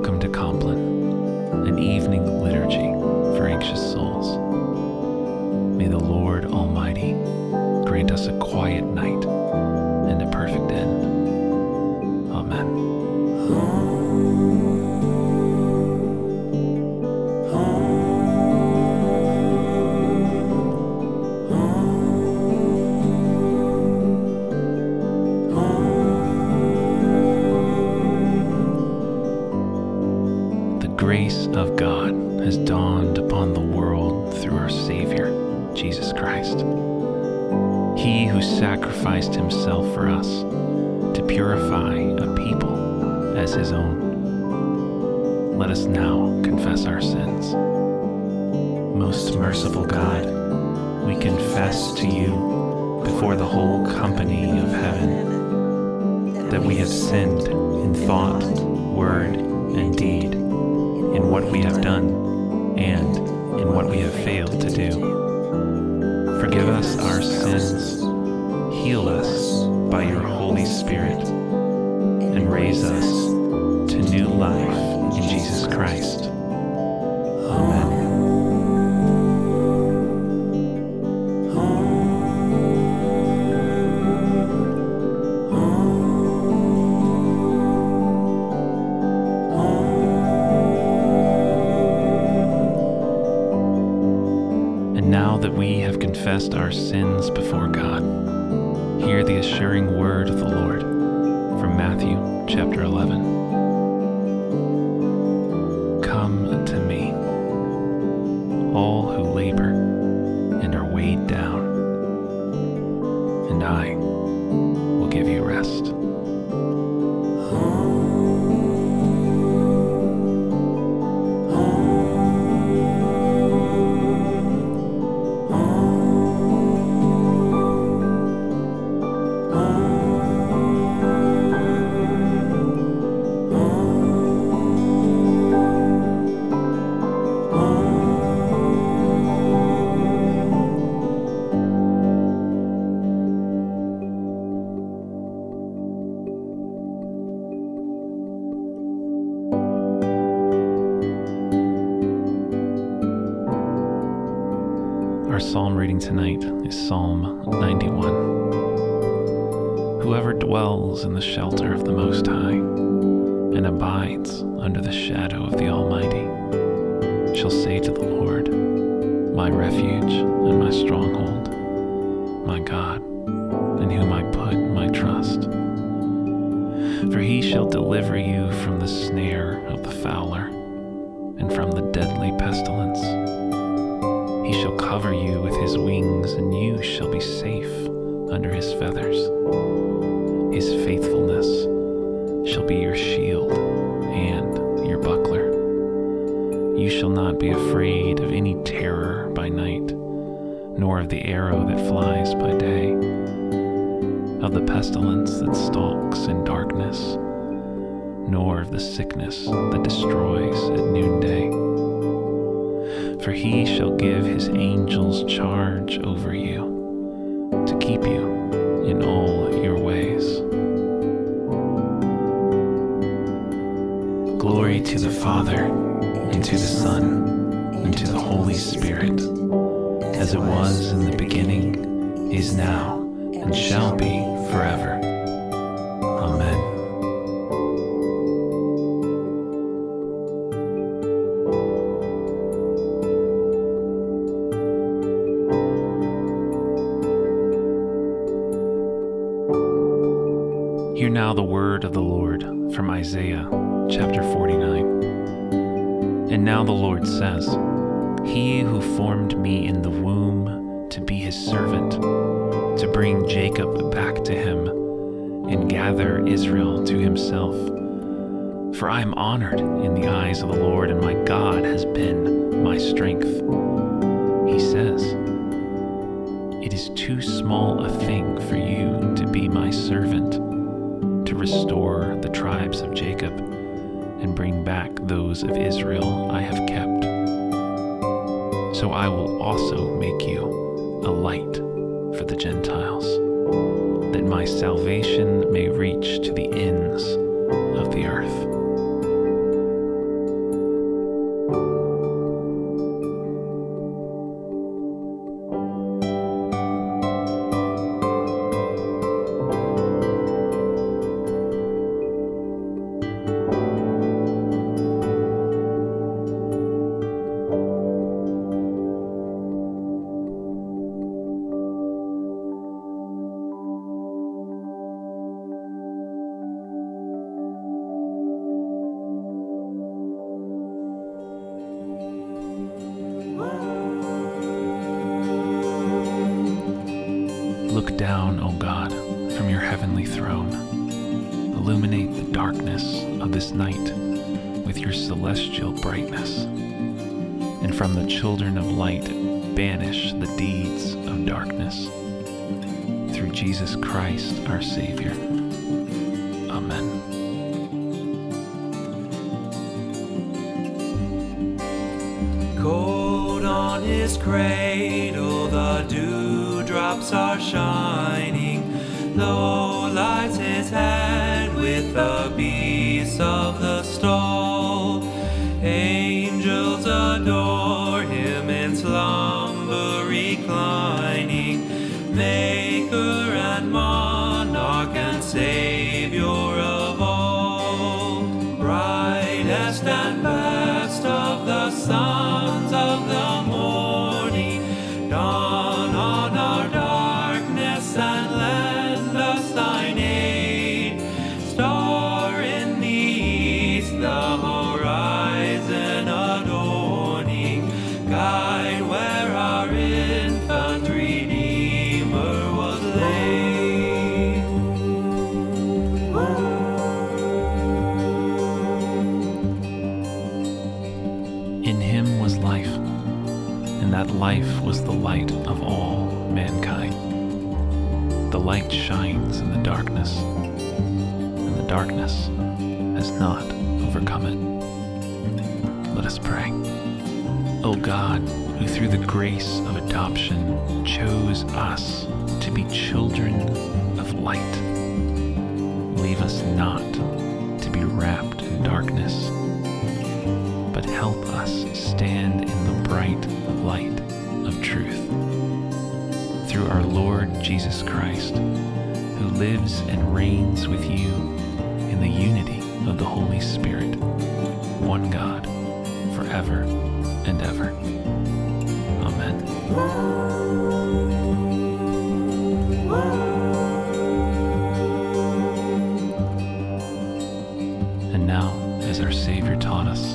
Welcome to Compline, an evening liturgy for anxious souls. May the Lord Almighty grant us a quiet night and a perfect end. Amen. Purify a people as his own. Let us now confess our sins. Most merciful God, we confess to you before the whole company of heaven that we have sinned in thought, word, and deed, in what we have done, and in what we have failed to do. Forgive us our sins, heal us Spirit, and raise us to new life in Jesus Christ. Amen. And now that we have confessed our sins Our psalm reading tonight is Psalm 91. Whoever dwells in the shelter of the Most High and abides under the shadow of the Almighty shall say to the Lord, My refuge and my stronghold, my God, in whom I put my trust. For he shall deliver you from the snare of the fowler and from the deadly pestilence. He shall cover you with his wings, and you shall be safe under his feathers. His faithfulness shall be your shield and your buckler. You shall not be afraid of any terror by night, nor of the arrow that flies by day, of the pestilence that stalks in darkness, nor of the sickness that destroys at noonday. For he shall give his angels charge over you to keep you in all your ways. Glory to the Father, and to the Son, and to the Holy Spirit, as it was in the beginning, is now, and shall be forever. Amen. Hear now the word of the Lord from Isaiah chapter 49. And now the Lord says, He who formed me in the womb to be his servant, to bring Jacob back to him, and gather Israel to himself. For I am honored in the eyes of the Lord, and my God has been my strength. He says, It is too small a thing for you to be my servant restore the tribes of Jacob and bring back those of Israel I have kept. So I will also make you a light for the Gentiles, that my salvation may reach to the ends of the earth. Down, O God, from your heavenly throne. Illuminate the darkness of this night with your celestial brightness. And from the children of light, banish the deeds of darkness. Through Jesus Christ, our Savior. Amen. Cold on his cradle, the dewdrops are shining. Low lights his head with the beasts of the stall. Life was the light of all mankind. The light shines in the darkness, and the darkness has not overcome it. Let us pray. O God, who through the grace of adoption chose us to be children of light, leave us not to be wrapped in darkness help us stand in the bright light of truth. Through our Lord Jesus Christ, who lives and reigns with you in the unity of the Holy Spirit, one God, forever and ever. Amen. And now, as our Savior taught us,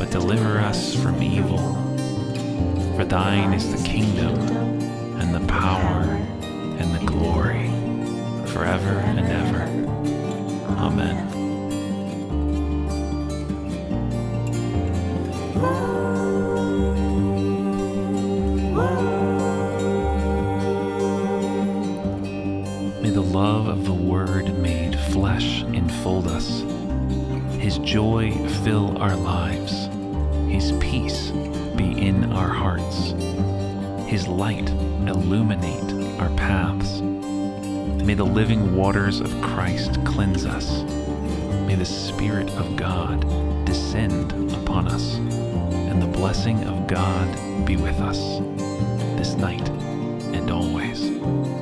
but deliver us from evil. For thine is the kingdom, and the power, and the glory, forever and ever. Amen. May the love of the Word made flesh enfold us his joy fill our lives, Peace be in our hearts, His light illuminate our paths. May the living waters of Christ cleanse us. May the Spirit of God descend upon us, and the blessing of God be with us this night and always.